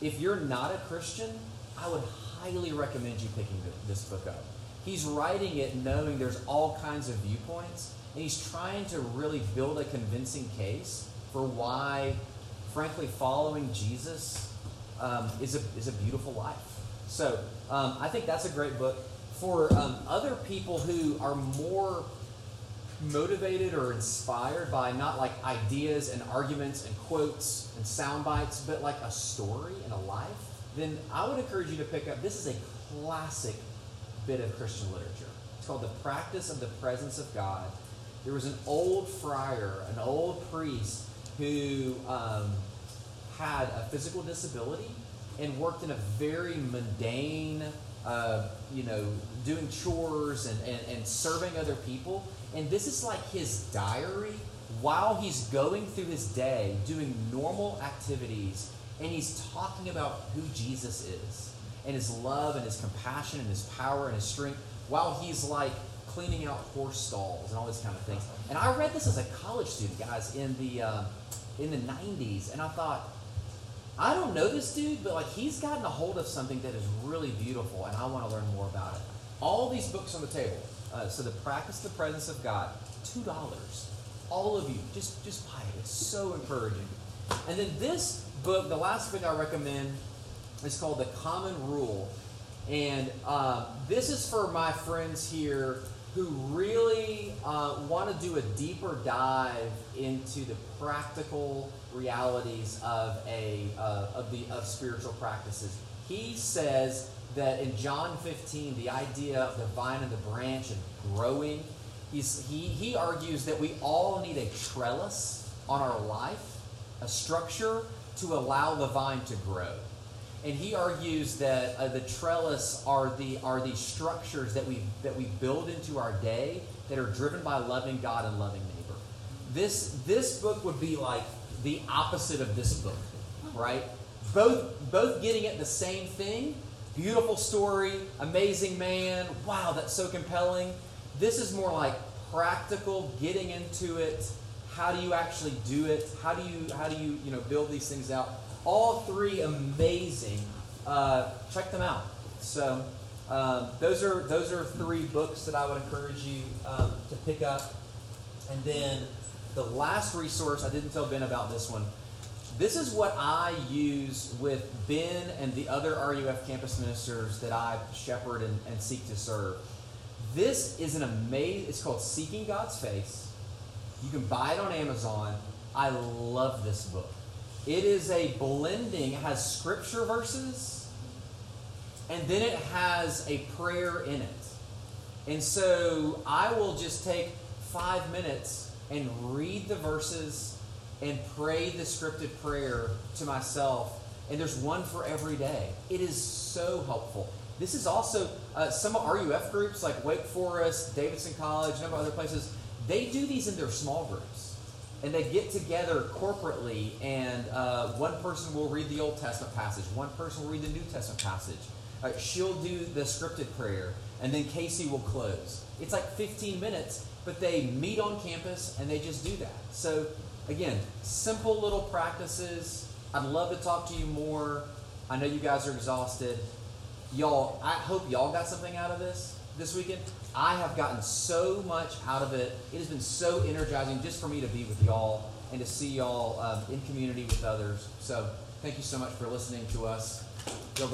If you're not a Christian, I would highly recommend you picking this book up. He's writing it knowing there's all kinds of viewpoints, and he's trying to really build a convincing case for why, frankly, following Jesus um, is, a, is a beautiful life. So um, I think that's a great book. For um, other people who are more motivated or inspired by not like ideas and arguments and quotes and sound bites, but like a story and a life, then I would encourage you to pick up. This is a classic bit of Christian literature. It's called The Practice of the Presence of God. There was an old friar, an old priest, who um, had a physical disability and worked in a very mundane, uh, you know, doing chores and, and, and serving other people. And this is like his diary while he's going through his day, doing normal activities, and he's talking about who Jesus is and his love and his compassion and his power and his strength while he's like cleaning out horse stalls and all these kind of things. And I read this as a college student, guys, in the uh, in the '90s, and I thought, I don't know this dude, but like he's gotten a hold of something that is really beautiful, and I want to learn more about it. All these books on the table. Uh, so the practice the presence of God, two dollars. All of you, just just buy it. It's so encouraging. And then this book, the last book I recommend, is called The Common Rule, and uh, this is for my friends here who really uh, want to do a deeper dive into the practical realities of a uh, of the of spiritual practices. He says that in John 15, the idea of the vine and the branch and growing, he's, he, he argues that we all need a trellis on our life, a structure to allow the vine to grow. And he argues that uh, the trellis are the are the structures that we that we build into our day that are driven by loving God and loving neighbor. This this book would be like the opposite of this book, right? Both both getting at the same thing. Beautiful story, amazing man. Wow, that's so compelling. This is more like practical, getting into it. How do you actually do it? How do you how do you you know build these things out? All three amazing. Uh, check them out. So um, those are those are three books that I would encourage you um, to pick up. And then the last resource I didn't tell Ben about this one. This is what I use with Ben and the other RUF campus ministers that I shepherd and, and seek to serve. This is an amazing. It's called Seeking God's Face. You can buy it on Amazon. I love this book. It is a blending, it has scripture verses, and then it has a prayer in it. And so I will just take five minutes and read the verses and pray the scripted prayer to myself. And there's one for every day. It is so helpful. This is also uh, some RUF groups like Wake Forest, Davidson College, a number of other places. They do these in their small groups and they get together corporately, and uh, one person will read the Old Testament passage, one person will read the New Testament passage. Uh, she'll do the scripted prayer, and then Casey will close. It's like 15 minutes, but they meet on campus and they just do that. So, again, simple little practices. I'd love to talk to you more. I know you guys are exhausted. Y'all, I hope y'all got something out of this this weekend. I have gotten so much out of it. It has been so energizing just for me to be with y'all and to see y'all um, in community with others. So thank you so much for listening to us. Go.